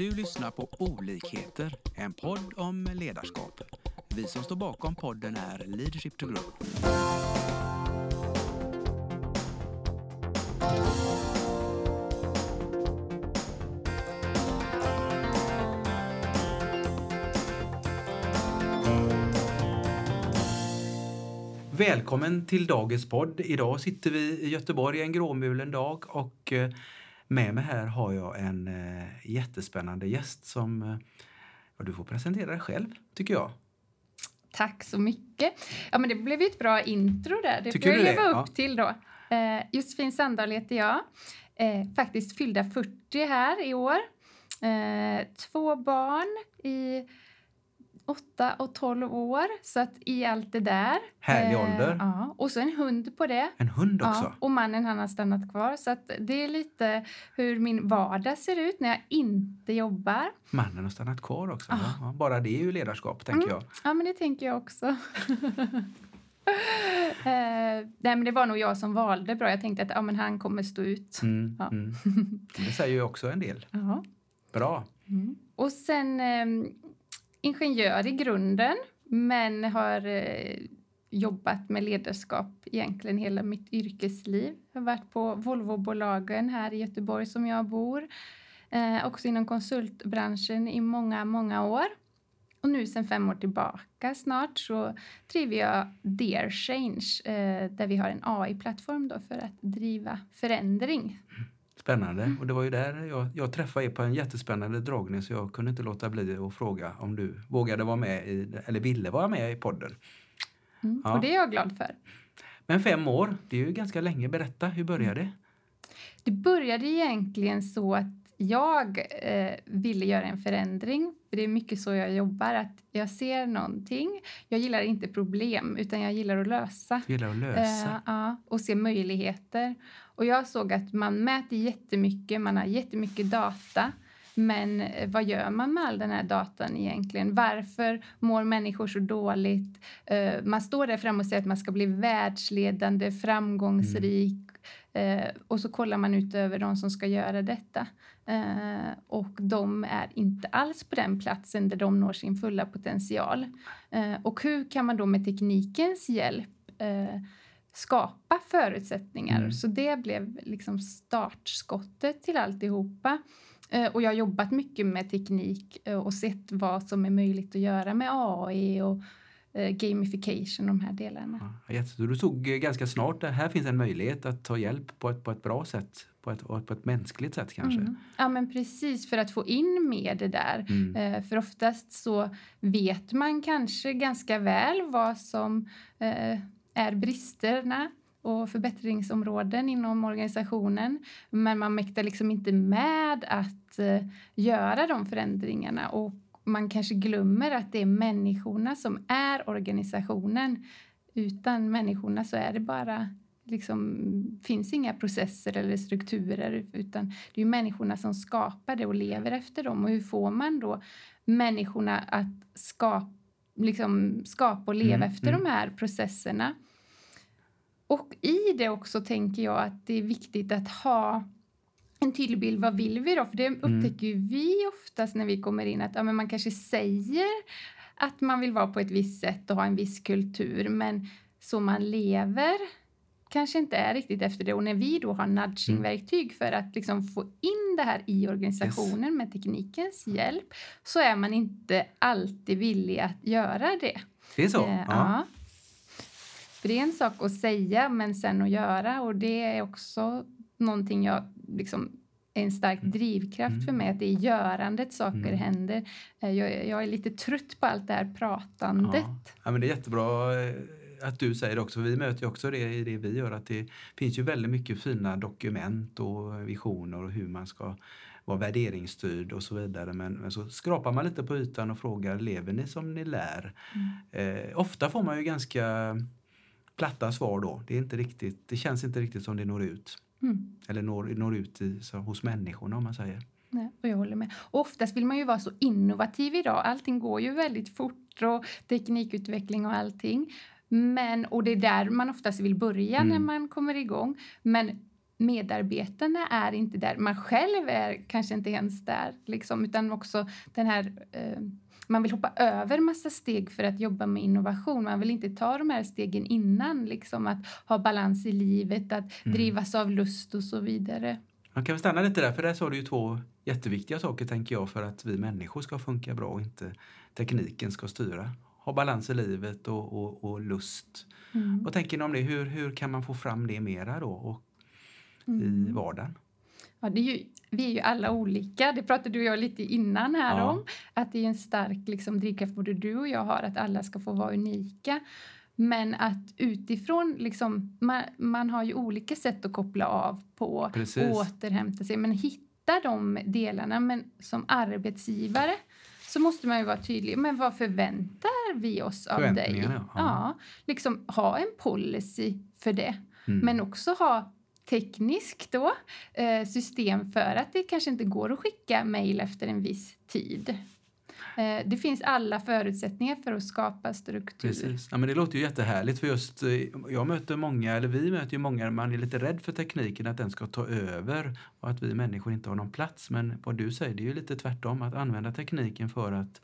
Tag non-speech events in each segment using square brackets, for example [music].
Du lyssnar på Olikheter, en podd om ledarskap. Vi som står bakom podden är Leadership to Grow. Välkommen till dagens podd. Idag sitter vi i Göteborg en gråmulen dag och eh, med mig här har jag en eh, jättespännande gäst som eh, ja, du får presentera dig själv, tycker jag. Tack så mycket. Ja, men det blev ju ett bra intro där. Det Tycker får jag leva Ja. upp till då. Eh, Josefin Sandahl heter jag. Eh, faktiskt fyllda 40 här i år. Eh, två barn i 8 och 12 år. Så att i allt det där. Härlig ålder. Ja, och så en hund på det. En hund också. Ja, och mannen han har stannat kvar. Så att det är lite hur min vardag ser ut när jag inte jobbar. Mannen har stannat kvar också. Ah. Ja, bara det är ju ledarskap, tänker Mm. jag. Ja, men det tänker jag också. [laughs] eh, nej, men det var nog jag som valde bra. Jag tänkte att ja, men han kommer stå ut. Mm, Ja. mm. [laughs] Det säger ju också en del. Ja. Bra. Mm. Och sen eh, ingenjör i grunden, men har eh, jobbat med ledarskap egentligen hela mitt yrkesliv. Jag har varit på Volvobolagen här i Göteborg som jag bor. Eh, också inom konsultbranschen i många, många år. Och nu sen fem år tillbaka snart så driver jag Dear Change eh, där vi har en AI-plattform då för att driva förändring. Mm. Spännande. Mm. Och det var ju där jag, jag träffade er på en jättespännande dragning så jag kunde inte låta bli att fråga om du vågade vara med i, eller ville vara med i podden. Mm. Ja. Och det är jag glad för. Men fem år, det är ju ganska länge. Berätta, hur började det? Det började egentligen så att jag eh, ville göra en förändring. För Det är mycket så jag jobbar. att Jag ser någonting. Jag gillar inte problem, utan jag gillar att lösa. Du gillar att lösa. Eh, ja, och se möjligheter. Och jag såg att man mäter jättemycket, man har jättemycket data. Men eh, vad gör man med all den här datan egentligen? Varför mår människor så dåligt? Eh, man står där framme och säger att man ska bli världsledande, framgångsrik. mm. och så kollar man ut över de som ska göra detta. Och de är inte alls på den platsen där de når sin fulla potential. Och hur kan man då med teknikens hjälp skapa förutsättningar? Mm. Så det blev liksom startskottet till alltihopa. Eh, och jag har jobbat mycket med teknik eh, och sett vad som är möjligt att göra med AI och eh, gamification, de här delarna. Ja. Du såg ganska snart att här finns en möjlighet att ta hjälp på ett, på ett bra sätt. På ett, på ett mänskligt sätt kanske. Mm. Ja, men precis, för att få in med det där. Mm. För oftast så vet man kanske ganska väl vad som är bristerna och förbättringsområden inom organisationen. Men man mäktar liksom inte med att eh, göra de förändringarna. Och man kanske glömmer att det är människorna som är organisationen. Utan människorna så är det bara liksom, finns inga processer eller strukturer utan det är ju människorna som skapar det och lever efter dem. Och hur får man då människorna att skapa, liksom, skapa och leva Mm, efter mm. de här processerna? Och i det också tänker jag att det är viktigt att ha en tydlig bild. Vad vill vi då? För det upptäcker ju vi oftast när vi kommer in att ja, men man kanske säger att man vill vara på ett visst sätt och ha en viss kultur men så man lever kanske inte är riktigt efter det. Och när vi då har nudgingverktyg för att liksom få in det här i organisationen med teknikens hjälp så är man inte alltid villig att göra det. Det är så? Eh, ja. För det är en sak att säga men sen att göra och det är också någonting jag liksom är en stark drivkraft för mig att det är görandet saker Mm. händer. Eh, Jag, jag är lite trött på allt det här pratandet. Ja. ja, men det är jättebra eh, att du säger också. Vi möter ju också det i det vi gör. Att det finns ju väldigt mycket fina dokument och visioner och hur man ska vara värderingsstyrd och så vidare. Men, men så skrapar man lite på ytan och frågar, lever ni som ni lär? Eh, ofta får man ju ganska platta svar då. Det, är inte riktigt, det känns inte riktigt som det når ut. Mm. Eller når, når ut i, så, hos människorna om man säger. Nej, och jag håller med. Och oftast vill man ju vara så innovativ idag. Allting går ju väldigt fort och teknikutveckling och allting. Men, och det är där man oftast vill börja Mm. när man kommer igång. Men medarbetarna är inte där. Man själv är kanske inte ens där, liksom, utan också den här eh, man vill hoppa över massa steg för att jobba med innovation. Man vill inte ta de här stegen innan, liksom att ha balans i livet, att mm. drivas av lust och så vidare. Man kan väl stanna lite där, för där sa du ju två jätteviktiga saker tänker jag för att vi människor ska funka bra och inte tekniken ska styra. Ha balans i livet och, och, och lust. Mm. Vad tänker ni om det? Hur, hur kan man få fram det mera då och, mm. i vardagen? Ja, det är ju, vi är ju alla olika. Det pratade du och jag lite innan här ja. om. Att det är en stark liksom, drivkraft både du och jag har, att alla ska få vara unika. Men att utifrån, liksom, man, man har ju olika sätt att koppla av på, Precis. återhämta sig. Men hitta de delarna. Men som arbetsgivare så måste man ju vara tydlig. Men vad förväntar vi oss av dig? Ja. ja. liksom ha en policy för det. Mm. Men också ha tekniskt då, eh, system för att det kanske inte går att skicka mejl efter en viss tid. Eh, det finns alla förutsättningar för att skapa struktur. Precis. Ja, men det låter ju jättehärligt för just eh, jag möter många, eller vi möter ju många, man är lite rädd för tekniken att den ska ta över och att vi människor inte har någon plats. Men vad du säger, det är ju lite tvärtom, att använda tekniken för att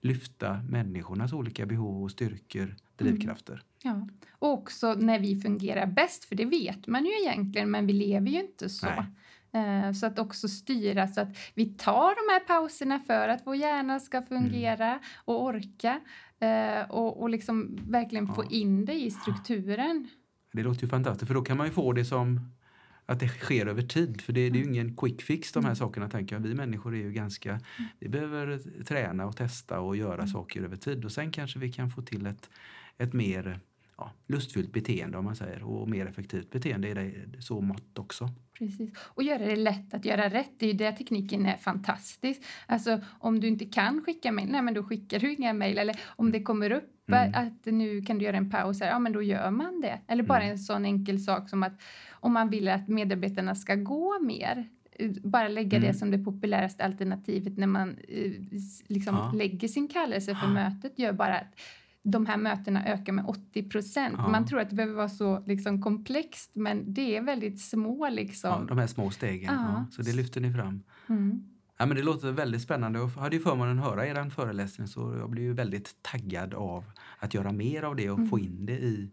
lyfta människornas olika behov och styrkor, drivkrafter. Mm. Ja. Och också när vi fungerar bäst, för det vet man ju egentligen, men vi lever ju inte så. Nej. Eh, så att också styra så att vi tar de här pauserna för att vår hjärna ska fungera mm. och orka eh, och, och liksom verkligen ja. få in det i strukturen. Det låter ju fantastiskt, för då kan man ju få det som att det sker över tid. För det, det är ju mm. ingen quick fix de här mm. sakerna tänker jag. Vi människor är ju ganska, mm. vi behöver träna och testa och göra mm. saker över tid och sen kanske vi kan få till ett, ett mer ja, lustfyllt beteende om man säger och mer effektivt beteende i det, så mått också. Precis. Och göra det lätt att göra rätt. Det är ju där tekniken är fantastisk. Alltså om du inte kan skicka mejl, nej men då skickar du inga mejl. Eller om det kommer upp mm. att nu kan du göra en paus, här, ja men då gör man det. Eller bara mm. en sån enkel sak som att om man vill att medarbetarna ska gå mer, bara lägga mm. det som det populäraste alternativet när man eh, liksom ja. lägger sin kallelse för ja. mötet gör bara att de här mötena ökar med 80 procent. Ja. Man tror att det behöver vara så liksom, komplext, men det är väldigt små. Liksom. Ja, de här små stegen, ja. så det lyfter ni fram. Mm. Ja, men det låter väldigt spännande. Jag hade ju förmånen att höra er föreläsning så jag blev väldigt taggad av att göra mer av det och mm. få in det i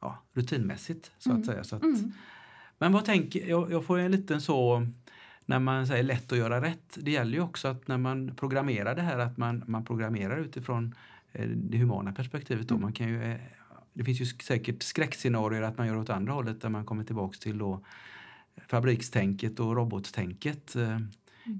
ja, rutinmässigt. så mm. att säga. Så att, mm. Men vad tänker jag, jag får en liten så när man säger lätt att göra rätt. Det gäller ju också att när man programmerar det här att man, man programmerar utifrån det humana perspektivet. Då. Mm. Man kan ju, eh, det finns ju säkert skräckscenarier att man gör åt andra hållet där man kommer tillbaks till då fabrikstänket och robottänket. Eh, mm.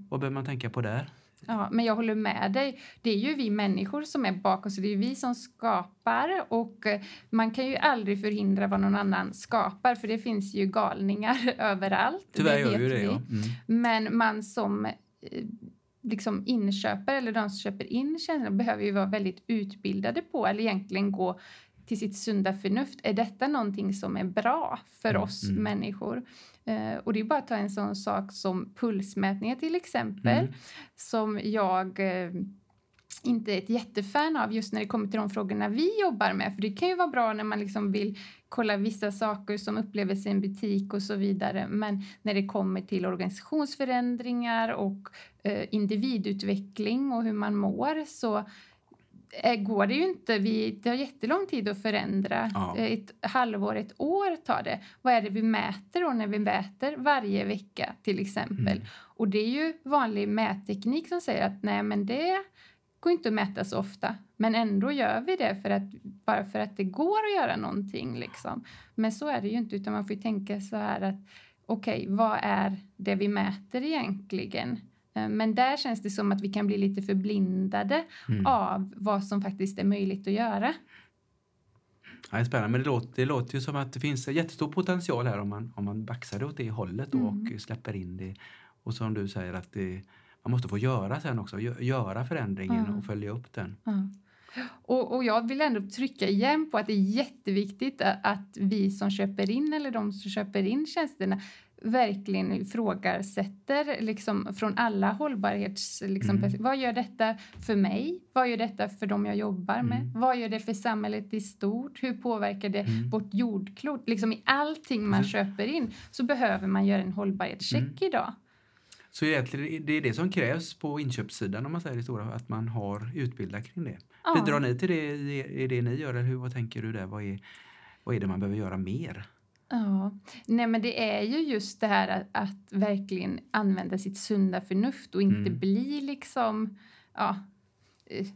Vad behöver man tänka på där? Ja, men jag håller med dig. Det är ju vi människor som är bakom, så det är vi som skapar och man kan ju aldrig förhindra vad någon annan skapar för det finns ju galningar [laughs] överallt. Tyvärr det gör ju det, ja. Mm. Men man som liksom inköpare eller de som köper in tjänsterna behöver ju vara väldigt utbildade på eller egentligen gå till sitt sunda förnuft. Är detta någonting som är bra för mm. oss mm. människor? Uh, och det är bara att ta en sån sak som pulsmätningar till exempel mm. som jag uh, inte är ett jättefan av just när det kommer till de frågorna vi jobbar med. För det kan ju vara bra när man liksom vill kolla vissa saker som upplevelser i en butik och så vidare. Men när det kommer till organisationsförändringar och eh, individutveckling och hur man mår så eh, går det ju inte. Vi, det har jättelång tid att förändra. Ja. Eh, ett halvår, ett år tar det. Vad är det vi mäter då när vi mäter varje vecka till exempel? Mm. Och det är ju vanlig mätteknik som säger att nej men det går inte att mäta så ofta. Men ändå gör vi det för att, bara för att det går att göra någonting. Liksom. Men så är det ju inte, utan man får tänka så här att okej, okay, vad är det vi mäter egentligen? Eh, men där känns det som att vi kan bli lite förblindade mm. av vad som faktiskt är möjligt att göra. Ja, det är spännande, men det låter, det låter ju som att det finns en jättestor potential här om man, om man baxar det åt det hållet mm. och släpper in det. Och som du säger att det, man måste få göra sen också, göra förändringen mm. och följa upp den. Mm. Och, och, jag vill ändå trycka igen på att det är jätteviktigt att vi som köper in eller de som köper in tjänsterna verkligen ifrågasätter liksom, från alla hållbarhets... Liksom, Mm. Vad gör detta för mig? Vad gör detta för dem jag jobbar med? Mm. Vad gör det för samhället i stort? Hur påverkar det Mm. vårt jordklot? Liksom, I allting man köper in så behöver man göra en hållbarhetscheck Mm. idag. Så egentligen, det är det som krävs på inköpssidan om man säger det stora, att man har utbildat kring det. Ja. Bidrar ni till det i, det ni gör eller hur, vad tänker du där? Vad är, vad är det man behöver göra mer? Ja, nej men det är ju just det här att, att verkligen använda sitt sunda förnuft och inte Mm. bli liksom, ja, eh,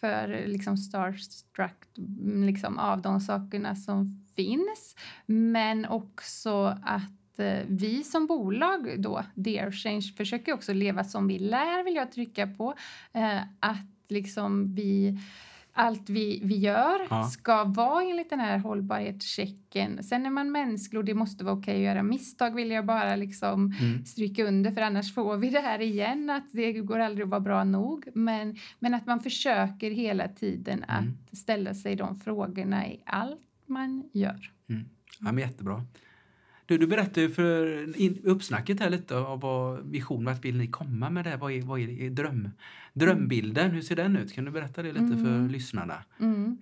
för liksom starstruck liksom av de sakerna som finns. Men också att eh, vi som bolag då, Dear Change, försöker också leva som vi lär, vill jag trycka på. Eh, att liksom vi allt vi, vi gör Ja. ska vara enligt den här hållbarhetschecken. Sen är man mänsklig och det måste vara okej att göra misstag vill jag bara liksom Mm. stryka under för annars får vi det här igen att det går aldrig att vara bra nog. Men, men att man försöker hela tiden Mm. att ställa sig de frågorna i allt man gör. Mm. Ja, men jättebra. Du, du berättade ju för in, uppsnacket här lite av vad vision, vart vill ni komma med det här? Vad är, vad är, är dröm, drömbilden? Hur ser den ut? Kan du berätta det lite för Mm. lyssnarna? Mm.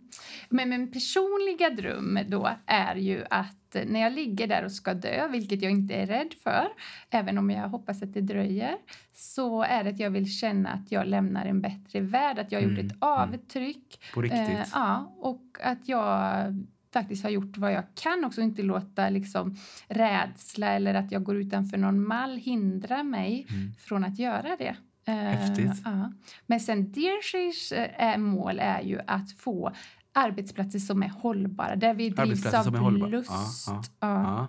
Men min personliga dröm då är ju att när jag ligger där och ska dö, vilket jag inte är rädd för, även om jag hoppas att det dröjer, så är det att jag vill känna att jag lämnar en bättre värld, att jag har gjort Mm, ett avtryck. På riktigt? Eh, ja, och att jag faktiskt har gjort vad jag kan också, inte låta liksom rädsla eller att jag går utanför någon mall hindra mig Mm. från att göra det. Eh, Häftigt. ja. Men sen Dearshires eh, mål är ju att få arbetsplatser som är hållbara, där vi drivs av som är hållbara. lust. Ja. Ja. Ja.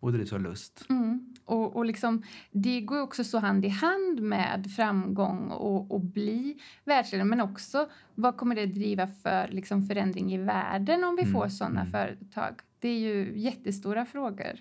Och drivs av lust. Mm. Och, och liksom, det går också så hand i hand med framgång och, och bli världsledare men också vad kommer det driva för liksom, förändring i världen om vi Mm, får sådana mm. företag? Det är ju jättestora frågor.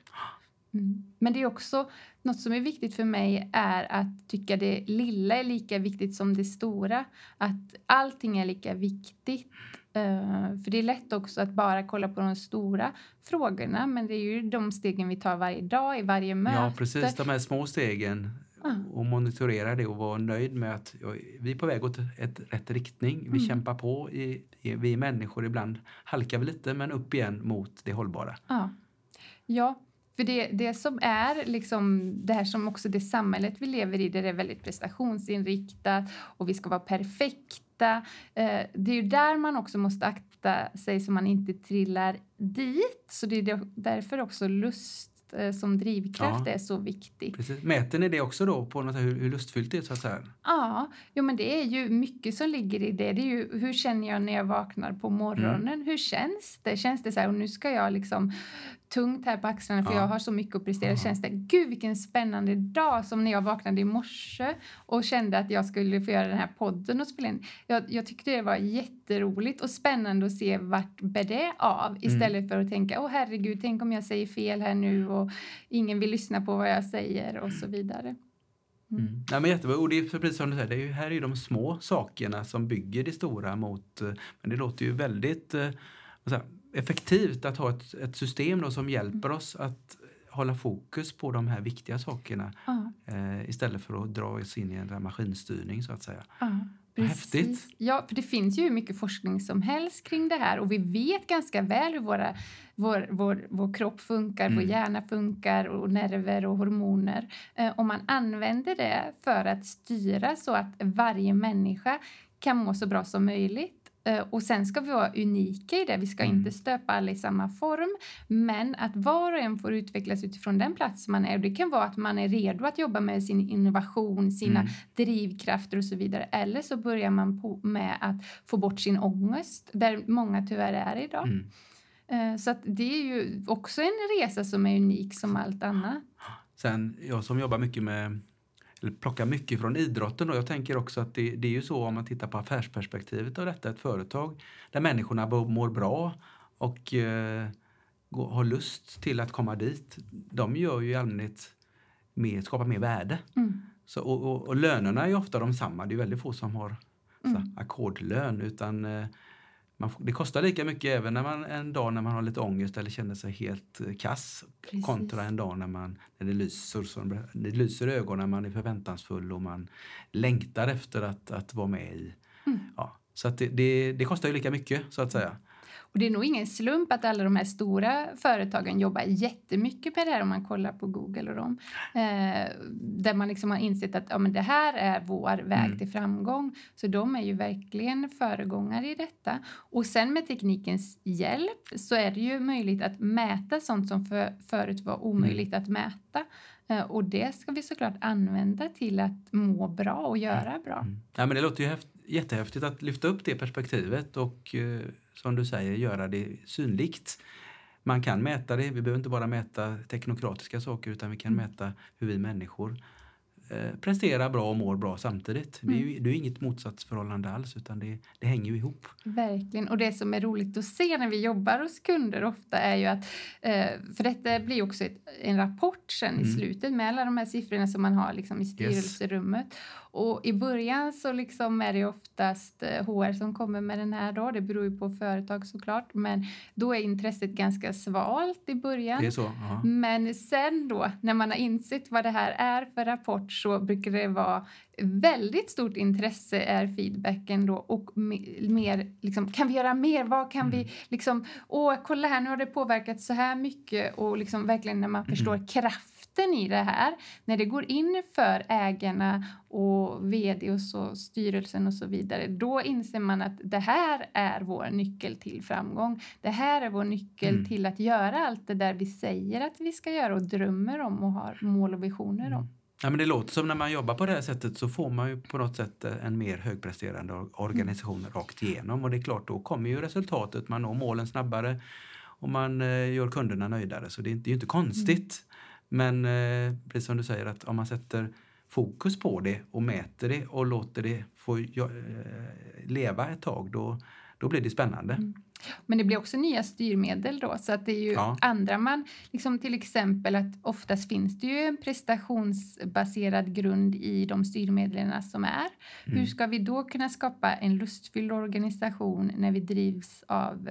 Mm. Men det är också något som är viktigt för mig är att tycka det lilla är lika viktigt som det stora. Att allting är lika viktigt. Eh, för det är lätt också att bara kolla på de stora frågorna men det är ju de stegen vi tar varje dag i varje möte. Ja, precis. De här små stegen. Och monitorera det och vara nöjd med att vi är på väg åt ett, rätt riktning. Vi Mm. kämpar på. I, i, vi människor. Ibland halkar vi lite, men upp igen mot det hållbara. Ja, ja för det, det som är liksom det här som också det samhället vi lever i, där det är väldigt prestationsinriktat och vi ska vara perfekta. Eh, det är ju där man också måste akta sig så man inte trillar dit. Så det är därför också lust eh, som drivkraft Ja. är så viktig. Precis. Mäter ni det också då på något, hur, hur lustfyllt det är? Så att säga? Ja, jo, men det är ju mycket som ligger i det. Det är ju hur känner jag när jag vaknar på morgonen? Mm. Hur känns det? Känns det så här, och nu ska jag liksom tungt här på axlarna för Ja. jag har så mycket att prestera. Ja. Känns det, gud vilken spännande dag som när jag vaknade i morse och kände att jag skulle få göra den här podden och spela in. Jag, jag tyckte det var jätteroligt och spännande att se vart bär det av Mm. istället för att tänka, åh herregud, tänk om jag säger fel här nu och ingen vill lyssna på vad jag säger och så vidare. Mm. Ja, men jättebra. Och det är precis som du säger, det är ju, här är ju de små sakerna som bygger det stora mot... eh, Men det låter ju väldigt eh, effektivt att ha ett, ett system då som hjälper oss att hålla fokus på de här viktiga sakerna Ja. eh, istället för att dra oss in i en maskinstyrning så att säga. Ja, häftigt. Ja, för det finns ju hur mycket forskning som helst kring det här och vi vet ganska väl hur våra, vår, vår, vår kropp funkar, vår Mm. hjärna funkar och nerver och hormoner. Eh, om man använder det för att styra så att varje människa kan må så bra som möjligt och sen ska vi vara unika i det. Vi ska Mm. inte stöpa alla i samma form. Men att var och en får utvecklas utifrån den plats man är. Det kan vara att man är redo att jobba med sin innovation, sina Mm. drivkrafter och så vidare. Eller så börjar man på med att få bort sin ångest, där många tyvärr är idag. Mm. Eh, Så det är ju också en resa som är unik som allt annat. Sen jag som jobbar mycket med plockar mycket från idrotten och jag tänker också att det, det är ju så om man tittar på affärsperspektivet av detta, ett företag där människorna mår bra och eh, går, har lust till att komma dit. De gör ju i allmänhet mer, skapar mer värde. Mm. Så, och, och, och lönerna är ju ofta de samma. Det är väldigt få som har Mm. ackordlön utan eh, man, det kostar lika mycket även när man, en dag när man har lite ångest eller känner sig helt eh, kass Precis. kontra en dag när, man, när det, lyser, så det lyser i ögonen, man är förväntansfull och man längtar efter att, att vara med i. Mm. Ja, så att det, det, det kostar ju lika mycket så att säga. Och det är nog ingen slump att alla de här stora företagen jobbar jättemycket med det här om man kollar på Google och dem. Eh, där man liksom har insett att ja, men det här är vår väg Mm. till framgång. Så de är ju verkligen föregångare i detta. Och sen med teknikens hjälp så är det ju möjligt att mäta sånt som för, förut var omöjligt att mäta. Eh, och det ska vi såklart använda till att må bra och göra bra. Mm. Ja, men det låter ju häft, jättehäftigt att lyfta upp det perspektivet och eh, som du säger göra det synligt. Man kan mäta det, vi behöver inte bara mäta teknokratiska saker utan vi kan Mm. mäta hur vi människor eh, presterar bra och mår bra samtidigt. Det är Mm. ju det är inget motsatsförhållande alls utan det, det hänger ju ihop. Verkligen. Och det som är roligt att se när vi jobbar hos kunder ofta är ju att, eh, för detta blir också ett, en rapport sen i Mm. slutet med alla de här siffrorna som man har liksom i styrelserummet. Och i början så liksom är det oftast eh, HR som kommer med den här då, det beror ju på företag såklart, men då är intresset ganska svalt i början. Det är så? Ja. Men sen då, när man har insett vad det här är för rapport så brukar det vara väldigt stort intresse är feedbacken då och me- mer liksom, kan vi göra mer? Vad kan Mm. vi liksom, åh kolla här nu har det påverkat så här mycket och liksom verkligen när man förstår Mm. Kraften i det här, när det går in för ägarna och vd och så styrelsen och så vidare, då inser man att det här är vår nyckel till framgång. Det här är vår nyckel Mm. till att göra allt det där vi säger att vi ska göra och drömmer om och har mål och visioner om. Ja, men det låter som när man jobbar på det här sättet så får man ju på något sätt eh, en mer högpresterande or- organisation rakt igenom och det är klart då kommer ju resultatet, man når målen snabbare och man eh, gör kunderna nöjdare så det är inte, det är ju inte konstigt. Men eh, precis som du säger att om man sätter fokus på det och mäter det och låter det få eh, leva ett tag då, då blir det spännande. Mm. Men det blir också nya styrmedel då, så att det är ju Ja. andra man, liksom till exempel att oftast finns det ju en prestationsbaserad grund i de styrmedlen som är. Hur Mm. ska vi då kunna skapa en lustfylld organisation när vi drivs av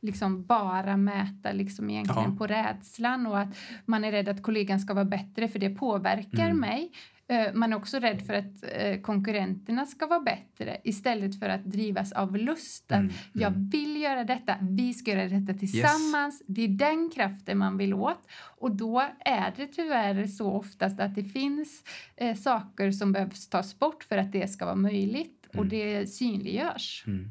liksom bara mäta liksom egentligen Ja. på rädslan och att man är rädd att kollegan ska vara bättre för det påverkar Mm. mig. Eh, Man är också rädd för att eh, konkurrenterna ska vara bättre istället för att drivas av lust. Mm, jag mm. vill göra detta, vi ska göra detta tillsammans. Det är den kraften man vill åt. Och då är det tyvärr så oftast att det finns eh, saker som behövs tas bort för att det ska vara möjligt. Och Mm. det synliggörs. Mm.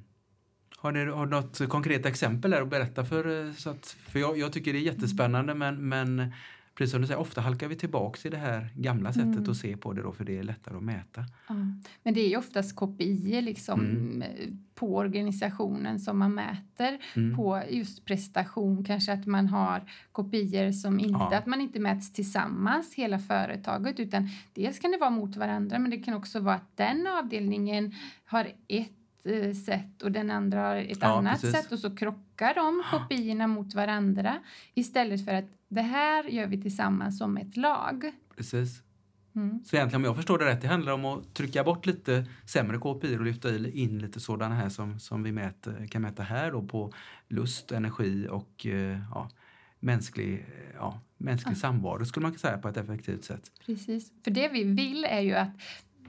Har ni har något konkret exempel att berätta för? eh, Så att, för jag, jag tycker det är jättespännande men, men precis som du säger, ofta halkar vi tillbaks i det här gamla sättet Mm. att se på det då för det är lättare att mäta. Ja. Men det är ju oftast kopior liksom, Mm. på organisationen som man mäter Mm. på just prestation. Kanske att man har kopior som inte, Ja. att man inte mäts tillsammans hela företaget utan dels kan det vara mot varandra men det kan också vara att den avdelningen har ett sätt och den andra har ett Ja, annat precis. sätt och så krockar de kopiorna mot varandra istället för att det här gör vi tillsammans som ett lag. Precis. Mm. Så egentligen om jag förstår det rätt, det handlar om att trycka bort lite sämre KPI och lyfta in lite sådana här som, som vi mäter, kan mäta här då på lust, energi och eh, ja, mänsklig, eh, ja, mänsklig Ja. samvaro skulle man kunna säga på ett effektivt sätt. Precis. För det vi vill är ju att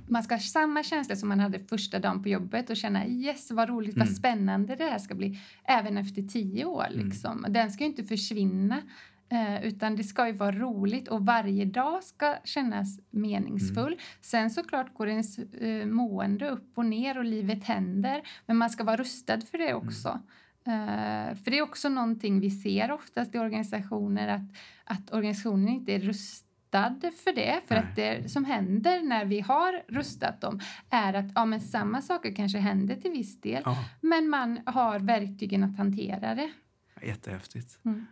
man ska ha samma känsla som man hade första dagen på jobbet och känna yes vad roligt, Mm. vad spännande det här ska bli även efter tio år. Mm. Liksom. Den ska ju inte försvinna eh, utan det ska ju vara roligt och varje dag ska kännas meningsfull. Mm. Sen såklart går ens eh, mående upp och ner och livet händer men man ska vara rustad för det Mm. också. Eh, för det är också någonting vi ser oftast i organisationer att, att organisationen inte är rustad för det. För Nej. att det som händer när vi har rustat dem är att ja, men samma saker kanske händer till viss del Ja, men man har verktygen att hantera det. jättehäftigt. Mm.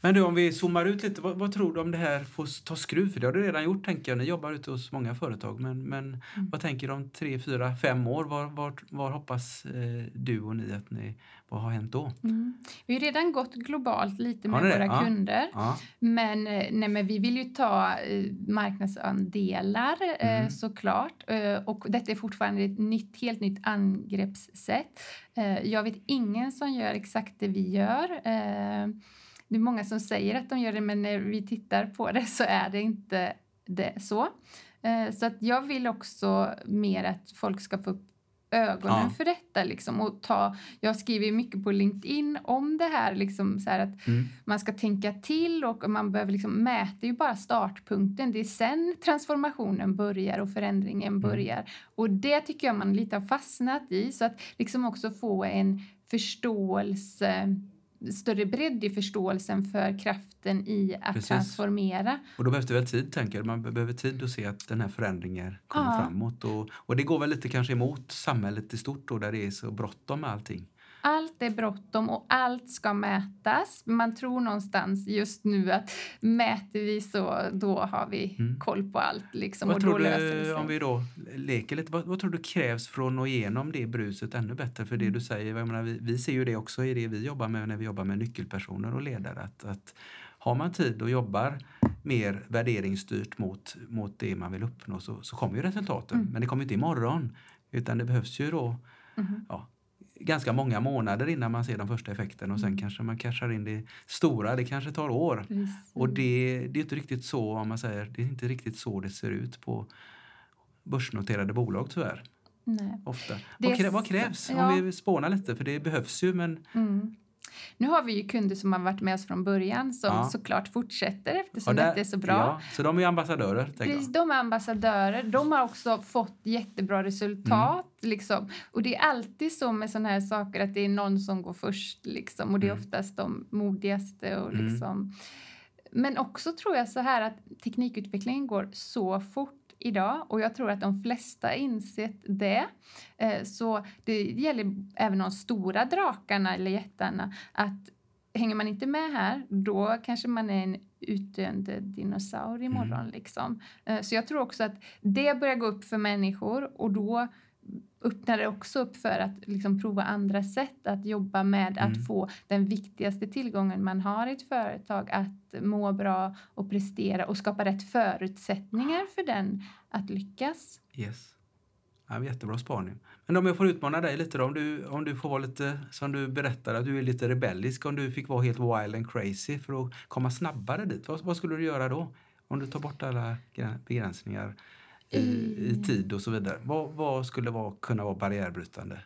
Men du, om vi zoomar ut lite, vad, vad, tror du om det här får ta skruv? För det har du redan gjort, tänker jag. Ni jobbar ute hos många företag. Men, men mm. vad tänker du om tre, fyra, fem år? Var, var, var hoppas eh, du och ni att ni, vad har hänt då? Mm. Vi har redan gått globalt lite med våra ja. kunder. Ja. Men, eh, nej, men vi vill ju ta eh, marknadsandelar eh, mm. såklart. Eh, och detta är fortfarande ett nytt, helt nytt angreppssätt. Eh, jag vet ingen som gör exakt det vi gör. Det är många som säger att de gör det men när vi tittar på det så är det inte det så. Eh, så att jag vill också mer att folk ska få upp ögonen ja. för detta. Liksom, och ta, jag skriver mycket på LinkedIn om det här. Liksom, så här att mm. Man ska tänka till och man behöver liksom, mäta ju bara startpunkten. Det är sen transformationen börjar och förändringen mm. börjar. Och det tycker jag man lite har fastnat i. Så att liksom också få en förståelse större bredd i förståelsen för kraften i att Precis. transformera. Och då behövs det väl tid, tänker jag. Man behöver tid att se att den här förändringen kommer ja. framåt. Och, och det går väl lite kanske emot samhället i stort då, där det är så bråttom med allting. Allt är bråttom och allt ska mätas. Man tror någonstans just nu att mäter vi så då har vi mm. koll på allt. Liksom, vad och tror du, om vi då leker lite, vad, vad, tror du krävs för att nå igenom det bruset ännu bättre? För det mm. du säger, menar, vi, vi ser ju det också i det vi jobbar med när vi jobbar med nyckelpersoner och ledare. Att, att har man tid och jobbar mer värderingsstyrt mot, mot det man vill uppnå så, så kommer ju resultaten. Mm. Men det kommer inte imorgon. Utan det behövs ju då mm. ja, ganska många månader innan man ser de första effekterna och sen mm. kanske man cashar in det stora. Det kanske tar år. Precis. Och det, det är inte riktigt så, om man säger, det är inte riktigt så det ser ut på börsnoterade bolag tyvärr. Nej. Ofta. Vad, krä, vad, krävs? Ja. Om vi spånar lite, för det behövs ju men mm. Nu har vi ju kunder som har varit med oss från början som ja. såklart fortsätter eftersom ja, det är så bra. Ja, så de är ambassadörer? Precis, de är ambassadörer. De har också fått jättebra resultat. Mm. Liksom. Och det är alltid så med sådana här saker att det är någon som går först liksom, och det är mm. oftast de modigaste. Och, mm. liksom. Men också tror jag så här att teknikutvecklingen går så fort idag och jag tror att de flesta insett det. Eh, så det gäller även de stora drakarna eller jättarna att hänger man inte med här då kanske man är en utdöende dinosaurie imorgon. Mm. Liksom. Eh, så jag tror också att det börjar gå upp för människor och då öppnar det också upp för att liksom prova andra sätt att jobba med mm. att få den viktigaste tillgången man har i ett företag att må bra och prestera och skapa rätt förutsättningar för den att lyckas. Yes. Ja, jättebra spaning. Men om jag får utmana dig lite då, om du, om du får vara lite, som du berättade, att du är lite rebellisk, om du fick vara helt wild and crazy för att komma snabbare dit, vad, vad skulle du göra då? Om du tar bort alla begränsningar i, i tid och så vidare. Vad, vad skulle vara, kunna vara barriärbrytande?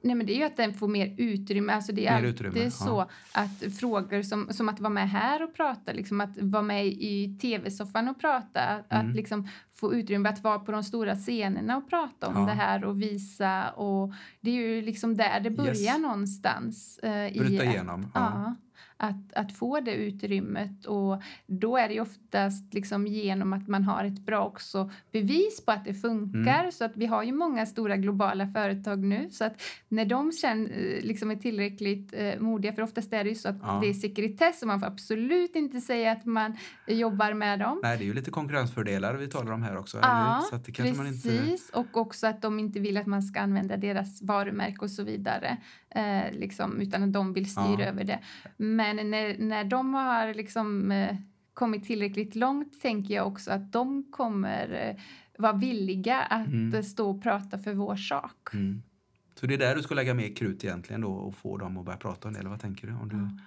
Nej, men det är ju att den får mer utrymme. Alltså det är mer alltid utrymme, så ja. att frågor som, som att vara med här och prata, liksom att vara med i tv-soffan och prata, mm. att liksom få utrymme att vara på de stora scenerna och prata om ja. det här och visa. Och det är ju liksom där det börjar yes. någonstans. Eh, Bryta igenom. Ja. ja att, att få det utrymmet. Och då är det oftast liksom genom att man har ett bra också bevis på att det funkar. Mm. Så att vi har ju många stora globala företag nu. Så att när de känner, eh, liksom är tillräckligt eh, modiga, för oftast är det ju så att ja. det är sekretess och man får absolut inte säga att man jobbar med dem. Nej, det är ju lite konkurrensfördelar vi talar om här också. Ja, så att det precis. Man inte... Och också att de inte vill att man ska använda deras varumärke och så vidare. Eh, liksom, utan att de vill styra ja. över det. Men när, när de har liksom, eh, kommit tillräckligt långt tänker jag också att de kommer eh, vara villiga att mm. stå och prata för vår sak. Mm. Så det är där du ska lägga mer krut egentligen då och få dem att börja prata om det, eller vad tänker du? Om du...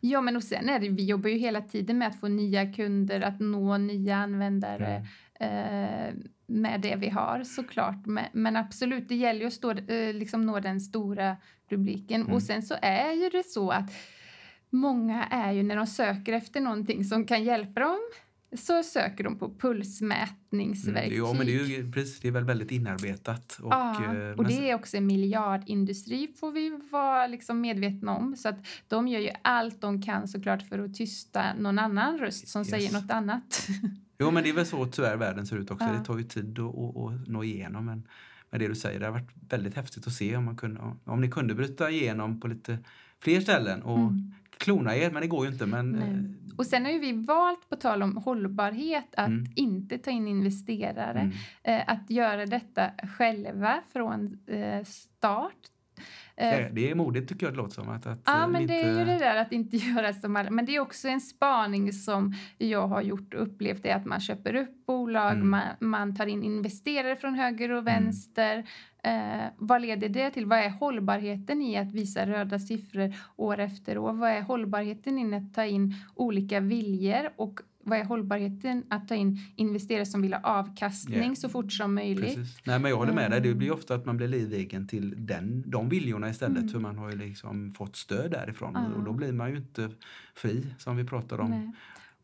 Ja, men och sen är det, vi jobbar ju hela tiden med att få nya kunder, att nå nya användare. Mm. Eh, med det vi har såklart. Men, men absolut, det gäller ju att stå, eh, liksom nå den stora publiken. Mm. Och sen så är ju det så att många är ju när de söker efter någonting som kan hjälpa dem så söker de på pulsmätningsverktyg. Mm, ja, men det är, ju, precis, det är väl väldigt inarbetat. Och, ja, eh, och det är också en miljardindustri får vi vara liksom medvetna om. Så att de gör ju allt de kan såklart för att tysta någon annan röst som yes. säger något annat. [laughs] Jo, men det är väl så tyvärr världen ser ut också. Ja. Det tar ju tid att, att, att nå igenom. Men, med det du säger. Det har varit väldigt häftigt att se om, man kunde, om ni kunde bryta igenom på lite fler ställen och mm. Klona er, men det går ju inte. Men, eh, och sen har ju vi valt, på tal om hållbarhet, att mm. inte ta in investerare. Mm. Eh, att göra detta själva från eh, start Eh, det är modigt tycker jag det låter som. Att, att ja, men inte... det är ju det där att inte [laughs] göra som alla. Men det är också en spaning som jag har gjort och upplevt det att man köper upp bolag, mm. man, man, tar in investerare från höger och mm. vänster. Mm. Eh, vad leder det till? Vad är hållbarheten i att visa röda siffror år efter år? Vad är hållbarheten i att ta in olika viljor och vad är hållbarheten att ta in investerare som vill ha avkastning yeah. så fort som möjligt? Precis. Nej, men jag håller med dig. Det blir ofta att man blir livegen till den, de viljorna istället. Mm. För man har ju liksom fått stöd därifrån uh. och då blir man ju inte fri som vi pratade om. Nej.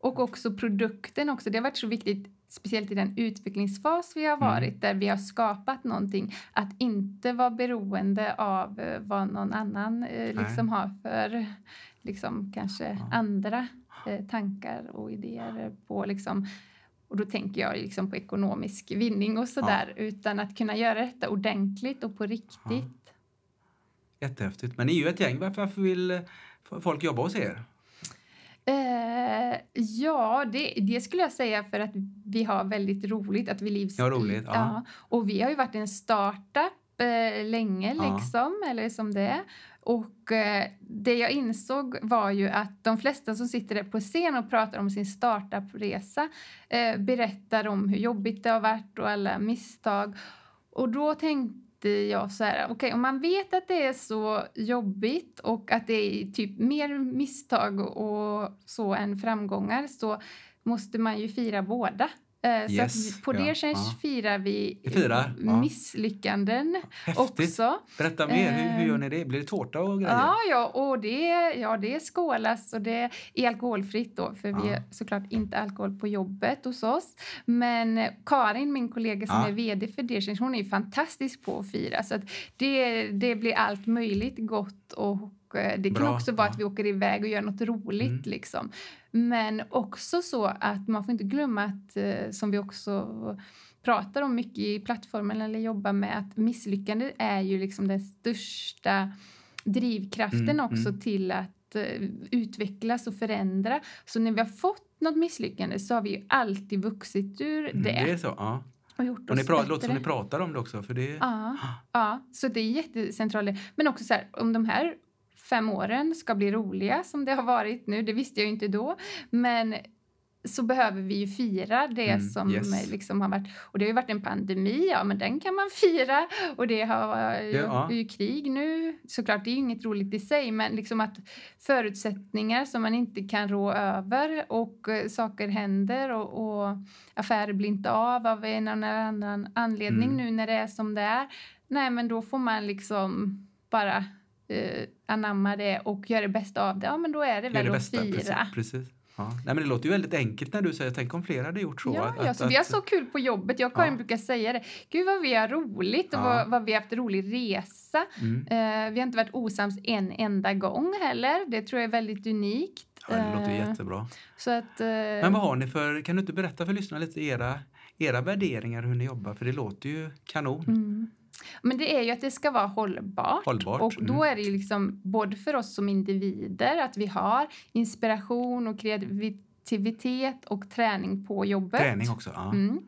Och också produkten också. Det har varit så viktigt speciellt i den utvecklingsfas vi har mm. varit mm. där vi har skapat någonting. Att inte vara beroende av eh, vad någon annan eh, liksom har för liksom, kanske ja. andra eh, tankar och idéer på liksom, och då tänker jag liksom på ekonomisk vinning och sådär, ja. utan att kunna göra detta ordentligt och på riktigt. Ja. Jättehäftigt. Men ni är ju ett gäng. Varför, vill eh, folk jobba hos er? Eh, ja, det, det, skulle jag säga för att vi har väldigt roligt. Att vi livs ja, roligt. Ja. ja. Och vi har ju varit en startup eh, länge, liksom, eller som det är. Och eh, det jag insåg var ju att de flesta som sitter där på scen och pratar om sin startupresa eh, berättar om hur jobbigt det har varit och alla misstag. Och då tänkte Eh, jag så här, okej okay, om man vet att det är så jobbigt och att det är typ mer misstag och så än framgångar så måste man ju fira båda. Yes, så på ja, Dersens ja. firar vi firar, misslyckanden ja. också. Berätta mer, hur, hur, gör ni det? Blir det tårta och grejer? Ja, ja och det, ja, det skålas och det är alkoholfritt då för vi har såklart inte alkohol på jobbet hos oss. Men Karin, min kollega som är VD för Dersens, hon är fantastisk på att fira så att det, det blir allt möjligt gott och Eh, det kan Bra. också vara att vi åker iväg och gör något roligt. Mm. Liksom. Men också så att man får inte glömma att, eh, som vi också pratar om mycket i plattformen eller jobbar med, att misslyckande är ju liksom den största drivkraften mm, också mm. till att uh, utvecklas och förändra. Så när vi har fått något misslyckande så har vi ju alltid vuxit ur mm, det. Det är så, ja. Och gjort och ni pratar, låter som ni pratar om det också. För det... Ja, [gasps] ja, så det är jättecentralt. Men också så här, om de här fem åren ska bli roliga som det har varit nu. Det visste jag inte då. Men så behöver vi ju fira det mm, som yes. liksom har varit... Och det har ju varit en pandemi, ja men den kan man fira. Och det har ja. ju krig nu. Såklart, det är ju inget roligt i sig, men liksom att förutsättningar som man inte kan rå över och uh, saker händer och, och, affärer blir inte av av en eller annan anledning mm. nu när det är som det är. Nej, men då får man liksom bara eh, anamma det och göra det bästa av det, ja men då är det väl det att fira. Precis, precis. Ja. Nej, men det låter ju väldigt enkelt när du säger tänk om fler hade gjort så. Ja, att, ja, så att, vi har så kul på jobbet. Jag och Karin ja. brukar säga det. Gud vad vi har roligt och ja. vad, vad, vi har haft rolig resa. Mm. Uh, vi har inte varit osams en enda gång heller. Det tror jag är väldigt unikt. Ja, det låter uh, jättebra. Så att, uh, men vad har ni för, kan du inte berätta för lyssnarna lite era, era värderingar hur ni jobbar? För det låter ju kanon. Mm. Men det är ju att det ska vara hållbart. hållbart. Och då mm. är det ju liksom både för oss som individer att vi har inspiration och kreativitet och träning på jobbet. Träning också, ja. Mm.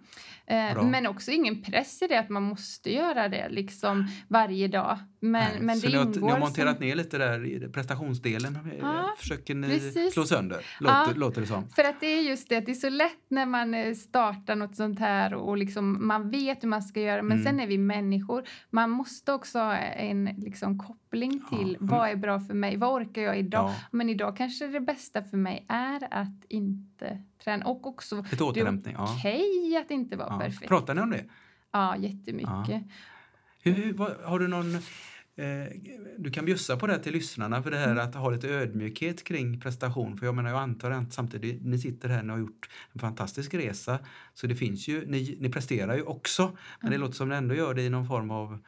Eh, men också ingen press i det att man måste göra det liksom varje dag. Men, men så ni har, ni har monterat som... ner lite där i prestationsdelen? Ja, försöker ni precis. slå sönder? Låter, ja, låter det som. För att det är just det, det är så lätt när man eh, startar något sånt här och liksom man vet hur man ska göra men mm. sen är vi människor. Man måste också ha en liksom, koppling till ja. vad är bra för mig? Vad orkar jag idag? Ja. Men idag kanske det bästa för mig är att inte träna. Och också, Ett återhämtning, det är okej okay att inte vara perfekt. Pratar ni om det? Ja, jättemycket. Ja. Hur, hur, vad, har du någon... Eh, du kan bjussa på det till lyssnarna för det här mm. att ha lite ödmjukhet kring prestation. För jag menar, jag antar att samtidigt, ni sitter här och har gjort en fantastisk resa. Så det finns ju, ni, ni presterar ju också. Men mm. det låter som ni ändå gör det i någon form av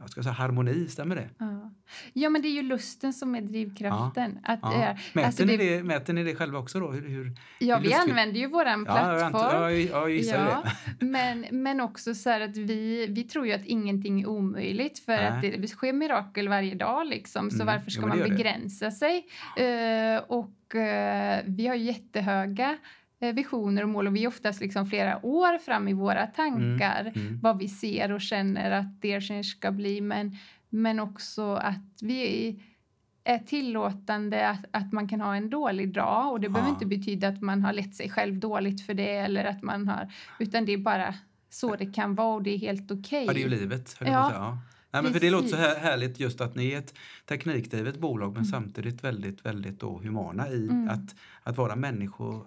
jag ska säga harmoni, stämmer det? Ja. ja, men det är ju lusten som är drivkraften. Att, Ja. eh, Mäter, alltså ni det- det, mäter ni det själva också då? Hur, hur, ja, hur vi lustfyllt- använder ju våran Ja, plattform. ja, jag, jag gissar Ja, det. men, men också så här att vi, vi tror ju att ingenting är omöjligt för Nej. att det, det sker mirakel varje dag liksom. Så Mm, varför ska jo, man gör det. begränsa sig? Eh, och eh, vi har jättehöga eh, visioner och mål och vi är oftast liksom flera år fram i våra tankar Mm. vad vi ser och känner att det ska bli men, men också att vi är tillåtande att, att man kan ha en dålig dag och det behöver Ja. inte betyda att man har lett sig själv dåligt för det eller att man har utan det är bara så det kan vara och det är helt okej. Ja, det är ju livet. Ja, Nej, men för det låter så här härligt just att ni är ett teknikdrivet bolag men samtidigt väldigt, väldigt då humana i Mm. att, att vara människa.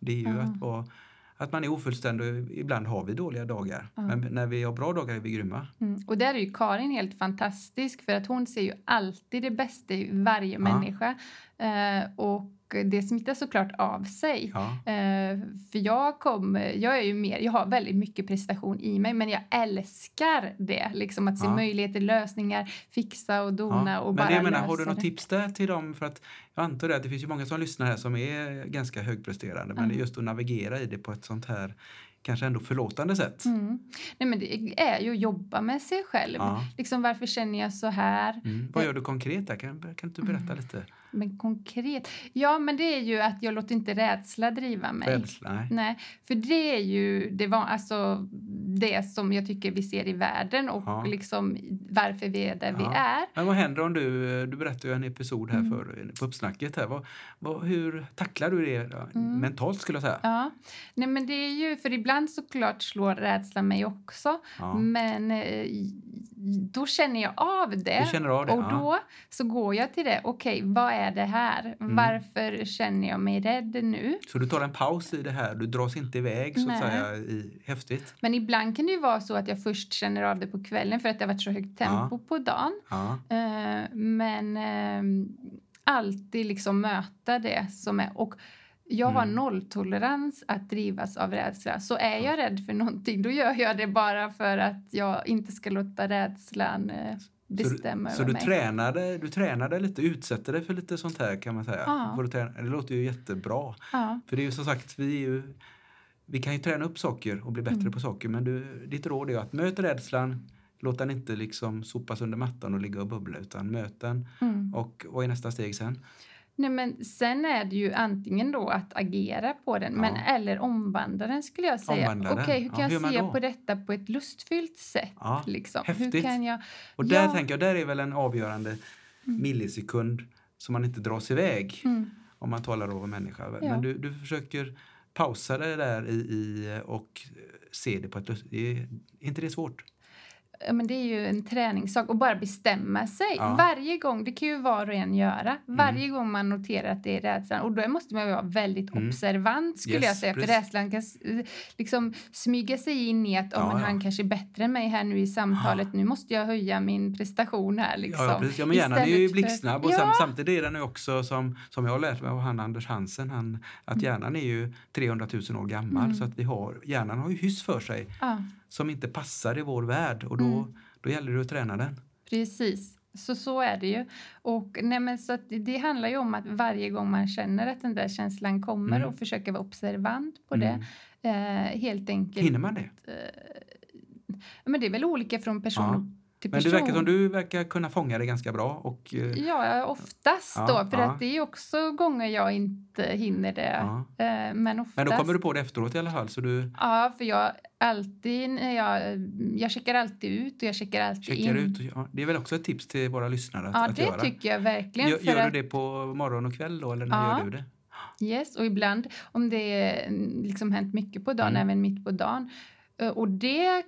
Det är ju Ja. att, vara, att man är ofullständig. Ibland har vi dåliga dagar. Men när vi har bra dagar är vi grymma. Mm. Och där är ju Karin helt fantastisk för att hon ser ju alltid det bästa i varje människa. Eh, och det smittar såklart av sig. Ja. Eh, för jag kom, jag är ju mer, jag har väldigt mycket prestation i mig men jag älskar det. Liksom att se Ja. möjligheter, lösningar, fixa och dona Ja. och Men bara det jag menar, lösa har du något tips där till dem? För att jag antar det att det finns ju många som lyssnar här som är ganska högpresterande men Mm. just att navigera i det på ett sånt här kanske ändå förlåtande sätt. Mm. Nej, men det är ju att jobba med sig själv. Ja. Liksom, varför känner jag så här? Mm. Vad gör du konkret där? Kan, kan du berätta Mm. lite? Men konkret? Ja, men det är ju att jag låter inte rädsla driva mig. Rädsla? Nej. Nej, för det är ju det, var, alltså, det som jag tycker vi ser i världen och Ja. liksom varför vi är där vi Ja. är. Men vad händer om du, du berättade ju en episod här Mm. för, på uppsnacket här. Vad, vad, hur tacklar du det? Mm. mentalt skulle jag säga? Ja, nej men det är ju, för ibland såklart slår rädslan mig också, Ja. men eh, då känner jag av det. Av det? Och då så går jag till det. Okej, vad är det här? Mm. Varför känner jag mig rädd nu? Så du tar en paus i det här, du dras inte iväg så att säga. I, häftigt. Men ibland kan det ju vara så att jag först känner av det på kvällen för att det har varit så högt tempo på dagen. Ja. Eh, men eh, alltid liksom möta det som är. Och jag har Mm. nolltolerans att drivas av rädsla. Så är jag rädd för någonting då gör jag det bara för att jag inte ska låta rädslan eh, bestämma så över du mig. tränade, du tränade lite, utsätter dig för lite sånt här kan man säga? Ja. Du träna, det låter ju jättebra. Ja. För det är ju som sagt, vi, ju, vi kan ju träna upp saker och bli bättre Mm. på saker. Men du, ditt råd är att möta rädslan, låt den inte liksom sopas under mattan och ligga och bubbla utan möt den. Mm. Och vad är nästa steg sen? Nej, men sen är det ju antingen då att agera på den men, Ja. eller omvandla den skulle jag säga. Okej, hur Ja, kan hur gör jag se då? på detta på ett lustfyllt sätt? Ja, liksom? Hur häftigt. kan jag... Och där Ja. tänker jag, där är väl en avgörande millisekund som man inte dras iväg Mm. om man talar om en människa. Ja. Men du, du försöker pausa det där i, i och se det på ett lust... Det är, är inte det svårt? Ja, men det är ju en träningssak och bara bestämma sig. Ja. Mm. Varje gång, det kan ju var och en göra. Varje gång man noterar att det är rädslan. Och då måste man vara väldigt Mm. observant skulle Yes, jag säga. precis. För rädslan kan liksom smyga sig in i att oh, Ja, men ja. han kanske är bättre än mig här nu i samtalet. Nu måste jag höja min prestation här liksom. Ja, precis. ja men hjärnan är ju blixtsnabb och sam, samtidigt är den ju också som, som jag har lärt mig av han Anders Hansen, han, att hjärnan är ju 300 000 år gammal Mm. så att vi har, hjärnan har ju hyss för sig som inte passar i vår värld och då, Mm. då gäller det att träna den. precis. Så så är det ju. Och, nej, men så det, handlar ju om att varje gång man känner att den där känslan kommer Mm. och försöka vara observant på Mm. det. Eh, helt enkelt. Hinner man det? Men det är väl olika från person Ja. Till Men person. du verkar som du verkar kunna fånga det ganska bra och eh, Ja, oftast Ja, då. För ja. att det är också gånger jag inte hinner det. ja. Eh, Men oftast. Men då kommer du på det efteråt i alla fall så du Ja, för jag alltid jag, jag checkar alltid ut och jag checkar alltid checkar in. ut. Och, ja, det är väl också ett tips till våra lyssnare att, Ja, att det göra. tycker jag verkligen. Gör, gör att, du det på morgon och kväll då eller när gör du det? Yes, och ibland om det är liksom hänt mycket på dagen, Mm. även mitt på dagen. Eh, Och det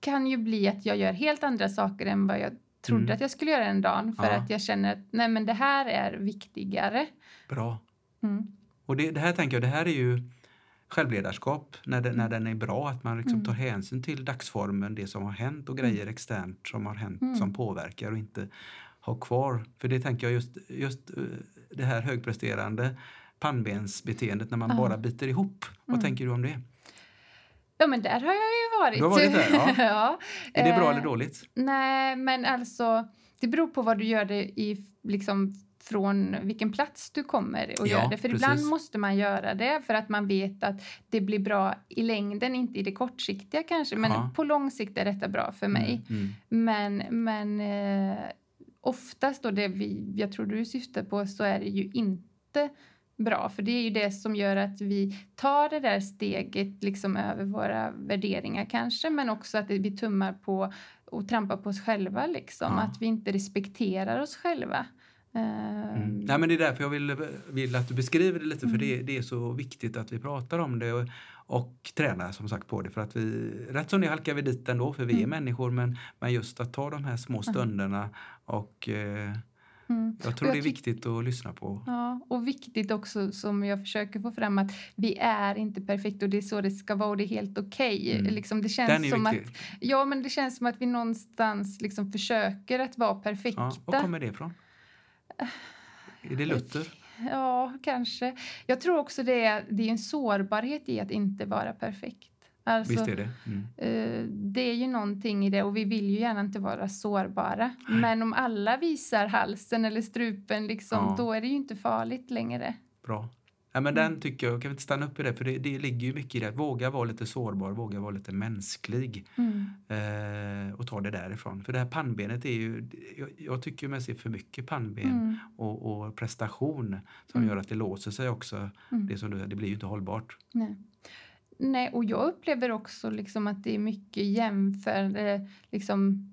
kan ju bli att jag gör helt andra saker än vad jag trodde Mm. att jag skulle göra en dag. För Ja. att jag känner att nej, men det här är viktigare. Bra. Mm. Och det, det här tänker jag, det här är ju självledarskap när, det, när den är bra, att man liksom Mm. tar hänsyn till dagsformen, det som har hänt och grejer externt som har hänt Mm. som påverkar och inte ha kvar. För det tänker jag just, just eh, det här högpresterande pannbensbeteendet när man bara biter ihop. Vad Mm. tänker du om det? Ja, men där har jag ju varit. Du har varit där, ja. [laughs] ja. Är det bra Eh, eller dåligt? Nej, men alltså det beror på vad du gör det i liksom från vilken plats du kommer och Ja, gör det. För precis. ibland måste man göra det för att man vet att det blir bra i längden, inte i det kortsiktiga kanske, men Ja. på lång sikt är detta bra för mig. Mm, mm. Men, men eh, oftast då det vi, jag tror du syftar på så är det ju inte bra. För det är ju det som gör att vi tar det där steget liksom över våra värderingar kanske. Men också att vi tummar på och trampar på oss själva liksom. Ja. Att vi inte respekterar oss själva. Mm. Ehm, Nej, men det är därför jag vill, vill att du beskriver det lite, för Mm. det, det är så viktigt att vi pratar om det och, och tränar som sagt på det. För att vi, rätt som det halkar vi dit ändå, för vi är Mm. människor, men, men just att ta de här små stunderna och eh, mm. jag tror jag det är viktigt att lyssna på. Ja, och viktigt också som jag försöker få fram att vi är inte perfekta och det är så det ska vara och det är helt okej. Mm. Liksom, det känns som att. Ja, men det känns som att vi någonstans liksom försöker att vara perfekta. Ja, var kommer det ifrån? Är det Luther? Ja, kanske. Jag tror också det är, det är en sårbarhet i att inte vara perfekt. Alltså, Visst är det? Mm. eh, det är ju någonting i det och vi vill ju gärna inte vara sårbara. Men om alla visar halsen eller strupen, liksom, Ja. då är det ju inte farligt längre. Bra. Ja, men Mm. Den tycker jag, kan vi inte stanna upp i det? För det, det ligger ju mycket i det. Våga vara lite sårbar, våga vara lite mänsklig. Mm. Eh, och ta det därifrån. För det här pannbenet är ju, jag, jag tycker man ser för mycket pannben Mm. och, och prestation som Mm. gör att det låser sig också. Mm. Det, som du, det blir ju inte hållbart. Nej. Nej, och jag upplever också liksom att det är mycket jämförande liksom,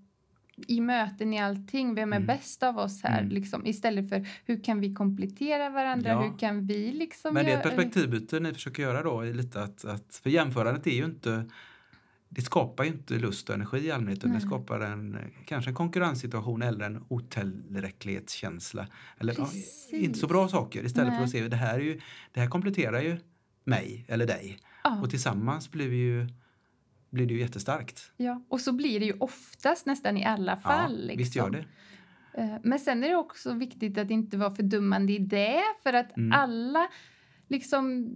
i möten i allting. Vem är Mm. bäst av oss här? Mm. Liksom, istället för hur kan vi komplettera varandra? Ja. Hur kan vi liksom Men det är ett perspektivbyte ni försöker göra då. Lite att, att, för jämförandet är ju inte det skapar ju inte lust och energi i allmänhet utan det skapar en, kanske en konkurrenssituation eller en otillräcklighetskänsla. Eller ja, inte så bra saker istället för Nej. att se det här, är ju, det här kompletterar ju mig eller dig. Ja, Och tillsammans blir, vi ju, blir det ju jättestarkt. ja, och så blir det ju oftast nästan i alla fall. ja, liksom. Visst gör det. Eh, Men sen är det också viktigt att inte vara fördummande i det för att Mm. alla liksom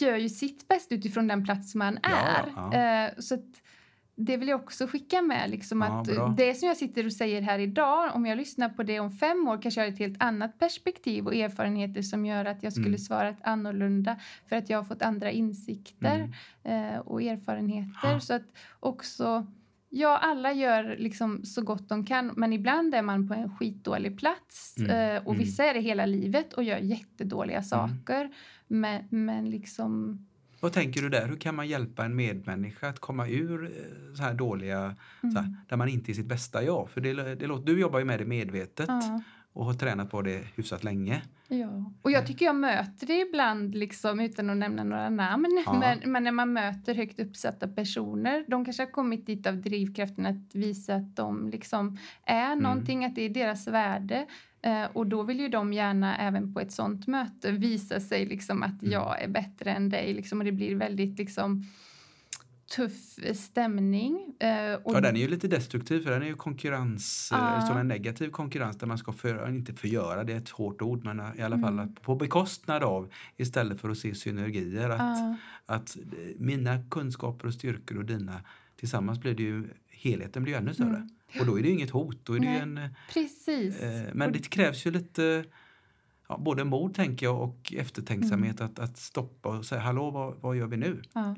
gör ju sitt bästa utifrån den plats man Ja, är. ja. Eh, Så att det vill jag också skicka med. Liksom Ja, att bra. det som jag sitter och säger här idag, om jag lyssnar på det om fem år kanske jag har ett helt annat perspektiv och erfarenheter som gör att jag skulle Mm. svarat annorlunda för att jag har fått andra insikter Mm. eh, och erfarenheter. Ja. Så att också, ja alla gör liksom så gott de kan men ibland är man på en skitdålig plats Mm, eh, och mm. vissa är det hela livet och gör jättedåliga saker. Men, men liksom, Vad tänker du där? Hur kan man hjälpa en medmänniska att komma ur eh, så här dåliga, så här, mm, där man inte är sitt bästa jag? För det, det låter, du jobbar ju med det medvetet ja. och har tränat på det hyfsat länge. Ja, och jag tycker jag möter det ibland, liksom, utan att nämna några namn. Ja. Men, men när man möter högt uppsatta personer, de kanske har kommit dit av drivkraften att visa att de liksom är Mm. någonting, att det är deras värde. Eh, och då vill ju de gärna även på ett sånt möte visa sig liksom att Mm. jag är bättre än dig. Liksom, och det blir väldigt liksom tuff stämning. Eh, och Ja, den är ju lite destruktiv för den är ju konkurrens, ja. som en negativ konkurrens där man ska för, inte förgöra, det är ett hårt ord, men i alla fall Mm. på bekostnad av istället för att se synergier. Att, Ja, att mina kunskaper och styrkor och dina tillsammans blir det ju, helheten blir ju ännu större. Mm. Och då är det ju inget hot, då är det Nej. en, eh, precis. men Och- det krävs ju lite ja, både mod tänker jag och eftertänksamhet Mm. att, att stoppa och säga hallå vad, vad gör vi nu? Ja,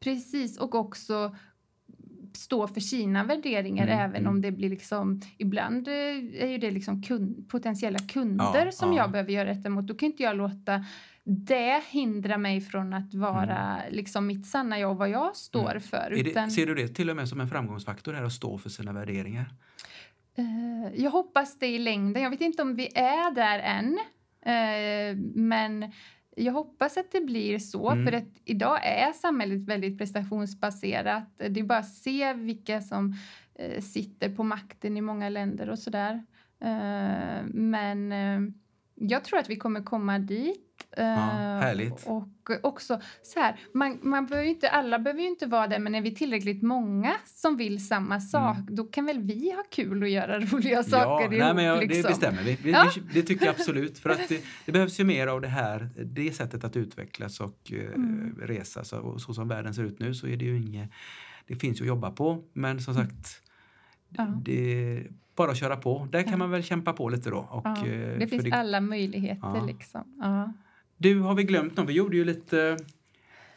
precis. Och också stå för sina värderingar Mm, även mm. om det blir liksom... Ibland eh, är ju det liksom kund, potentiella kunder Ja, som ja. jag behöver göra detta mot. Då kan inte jag låta det hindra mig från att vara liksom mitt sanna jag och vad jag står Mm. för. Utan, det, ser du det till och med som en framgångsfaktor här att stå för sina värderingar? eh, jag hoppas det i längden. Jag vet inte om vi är där än. Eh, men jag hoppas att det blir så. Mm. För att idag är samhället väldigt prestationsbaserat. Det är bara att se vilka som eh, sitter på makten i många länder och sådär. Men jag tror att vi kommer komma dit. Eh, härligt. Och också så här, man, man behöver inte, alla behöver ju inte vara där men är vi tillräckligt många som vill samma sak då kan väl vi ha kul och göra [laughs] roliga saker ja, ihop. nej, men jag, liksom. det bestämmer vi. vi Ja. det, det tycker jag absolut. För att det, [laughs] det behövs ju mer av det här, det sättet att utvecklas och eh, Mm. resa. Så, så som världen ser ut nu så är det ju inget det finns ju att jobba på. Men som sagt, Ja. det bara köra på. Där kan Ja. man väl kämpa på lite då. Och, Ja, eh, det finns alla möjligheter Ja. liksom. Ja. Du, har vi glömt något? Vi gjorde ju lite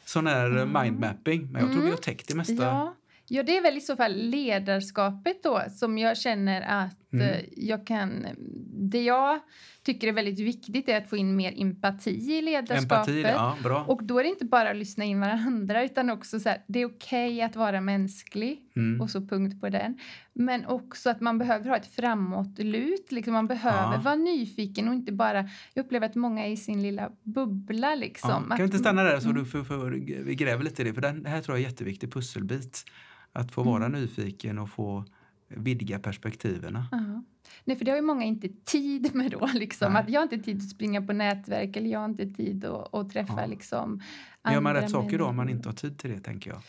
sån här Mm. mindmapping, men jag tror vi Mm. har täckt det mesta. Ja. ja, det är väl i så fall ledarskapet då som jag känner att Mm. eh, jag kan... Det jag tycker är väldigt viktigt är att få in mer empati i ledarskapet. Empati, ja, bra. Och då är det inte bara att lyssna in varandra utan också så här, det är okej att vara mänsklig Mm. och så punkt på den. Men också att man behöver ha ett framåtlut, liksom man behöver Ja. vara nyfiken och inte bara, jag upplever att många är i sin lilla bubbla liksom. Ja, kan vi inte stanna där så Mm. du får, får, vi gräver lite i det? För den, det här tror jag är en jätteviktig pusselbit. Att få vara Mm. nyfiken och få vidga perspektiven. Nej, för det har ju många inte tid med då. [laughs] Liksom. Nej. Att jag har inte tid att springa på nätverk eller jag har inte tid att, att träffa Ja. liksom, Men Gör man andra rätt saker då om man inte har tid till det, tänker jag?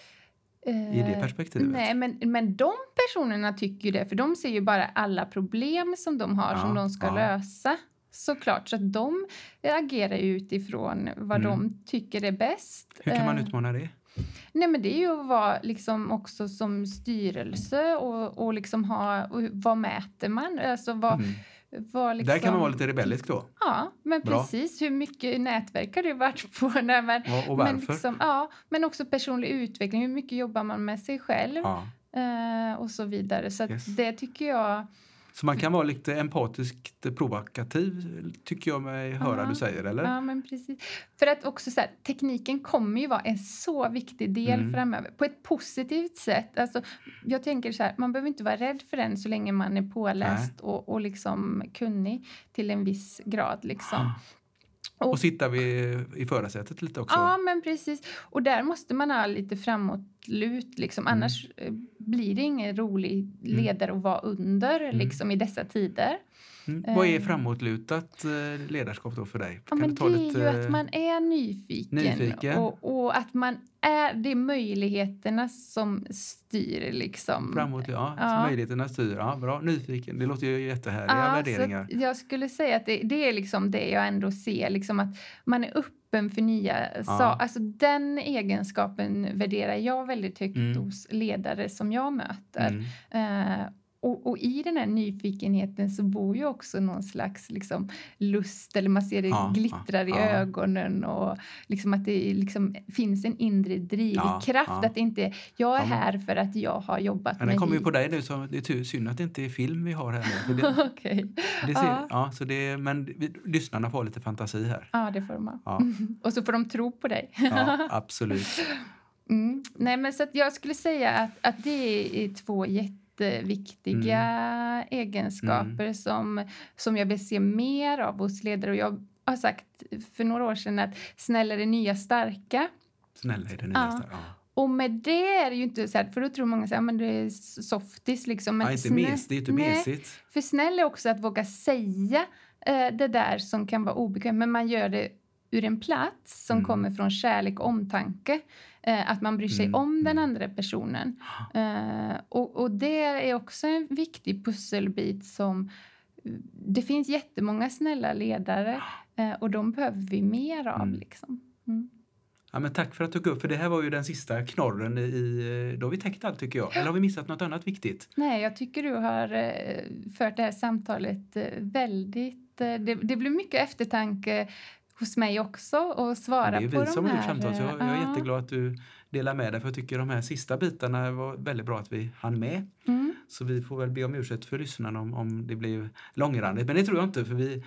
Eh, I det perspektivet? Nej, men, men de personerna tycker ju det, för de ser ju bara alla problem som de har Ja, som de ska ja. lösa. Såklart, så att de agerar utifrån vad Mm. de tycker är bäst. Hur kan man Eh, utmana det? Nej, men det är ju att vara liksom också som styrelse och, och liksom ha... Och vad mäter man? Alltså vad, Mm. vad liksom, Där kan man vara lite rebellisk då. Ja, men Bra. precis. Hur mycket nätverk har du varit på? Nej, men, Och, och men, varför? liksom, ja, men också personlig utveckling. Hur mycket jobbar man med sig själv? Ja. Eh, och så vidare. Så Yes. det tycker jag... Så man kan vara lite empatiskt provokativ, tycker jag mig höra Ja. du säger, eller? Ja, men precis. För att också så här, tekniken kommer ju vara en så viktig del Mm. framöver. På ett positivt sätt. Alltså, jag tänker så här, man behöver inte vara rädd för den så länge man är påläst och, och liksom kunnig till en viss grad. Liksom. Och, sitta vid, i förarsätet lite också. Ja, men precis. Och där måste man ha lite framåtlut. Liksom. Mm. Annars eh, blir det ingen rolig ledare att vara under liksom, i dessa tider. Mm. Vad är eh, framåtlutat eh, ledarskap då för dig? Ja, men det är ju att man är nyfiken. Nyfiken. Och, och att man är, det är möjligheterna som styr. Liksom. Framåt, ja. Ja. Möjligheterna styr. Ja, bra. Nyfiken. Det låter ju jättehärliga Ja, värderingar. Jag skulle säga att det, det är liksom det jag ändå ser. Liksom att man är öppen för nya saker. Alltså den egenskapen värderar jag väldigt högt Mm. hos ledare som jag möter. Mm. Eh, och, och i den här nyfikenheten så bor ju också någon slags liksom, lust, eller man ser det Ja, glittrar i ja. ögonen och liksom att det liksom finns en inre drivkraft. ja. Att inte jag är Ja, här för att jag har jobbat mig den kommer ju på dig nu, så det är synd att det inte är film vi har här nu. Det, [laughs] Okej. det ser, Ja. ja. så det, men vi, lyssnarna får lite fantasi här. Ja, det får de ha. Ja, [laughs] Och så får de tro på dig. ja absolut. [laughs] Mm. Nej, men så jag skulle säga att, att det är två jätteviktiga Mm. egenskaper som, som jag vill se mer av hos ledare. Och jag har sagt för några år sedan att snälla är det nya starka. Snälla är det Ja. nyaste. Ja. Och med det är det ju inte så här, för då tror många att men det är softis liksom. Men Ja, inte mes, det är inte mesigt. För snäll är också att våga säga eh, det där som kan vara obekvämt, men man gör det ur en plats som Mm. kommer från kärlek och omtanke. Eh, att man bryr sig Mm, om den mm. andra personen. [gasps] Eh, och, och det är också en viktig pusselbit som... Det finns jättemånga snälla ledare [gasps] eh, och de behöver vi mer av. Mm. Liksom. Mm. Ja, men tack för att du tog upp, för det här var ju den sista knorren i... Då har vi täckt allt tycker jag. Eller har vi missat något annat viktigt? Nej, jag tycker du har eh, fört det här samtalet eh, väldigt... Eh, det, det blir mycket eftertanke hos mig också och svara det är ju på vi de som har gjort här... samtalet, så jag, jag är ja. jätteglad att du delar med dig, för jag tycker de här sista bitarna var väldigt bra att vi hann med. Mm. Så vi får väl be om ursäkt för lyssnarna om, om det blev långrandigt. Men det tror jag inte, för vi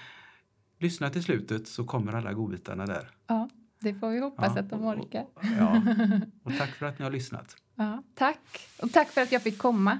lyssnar till slutet så kommer alla godbitarna där. Ja, det får vi hoppas Ja, att de och- orkar. Ja. [laughs] Och tack för att ni har lyssnat. Ja, tack. Och tack för att jag fick komma.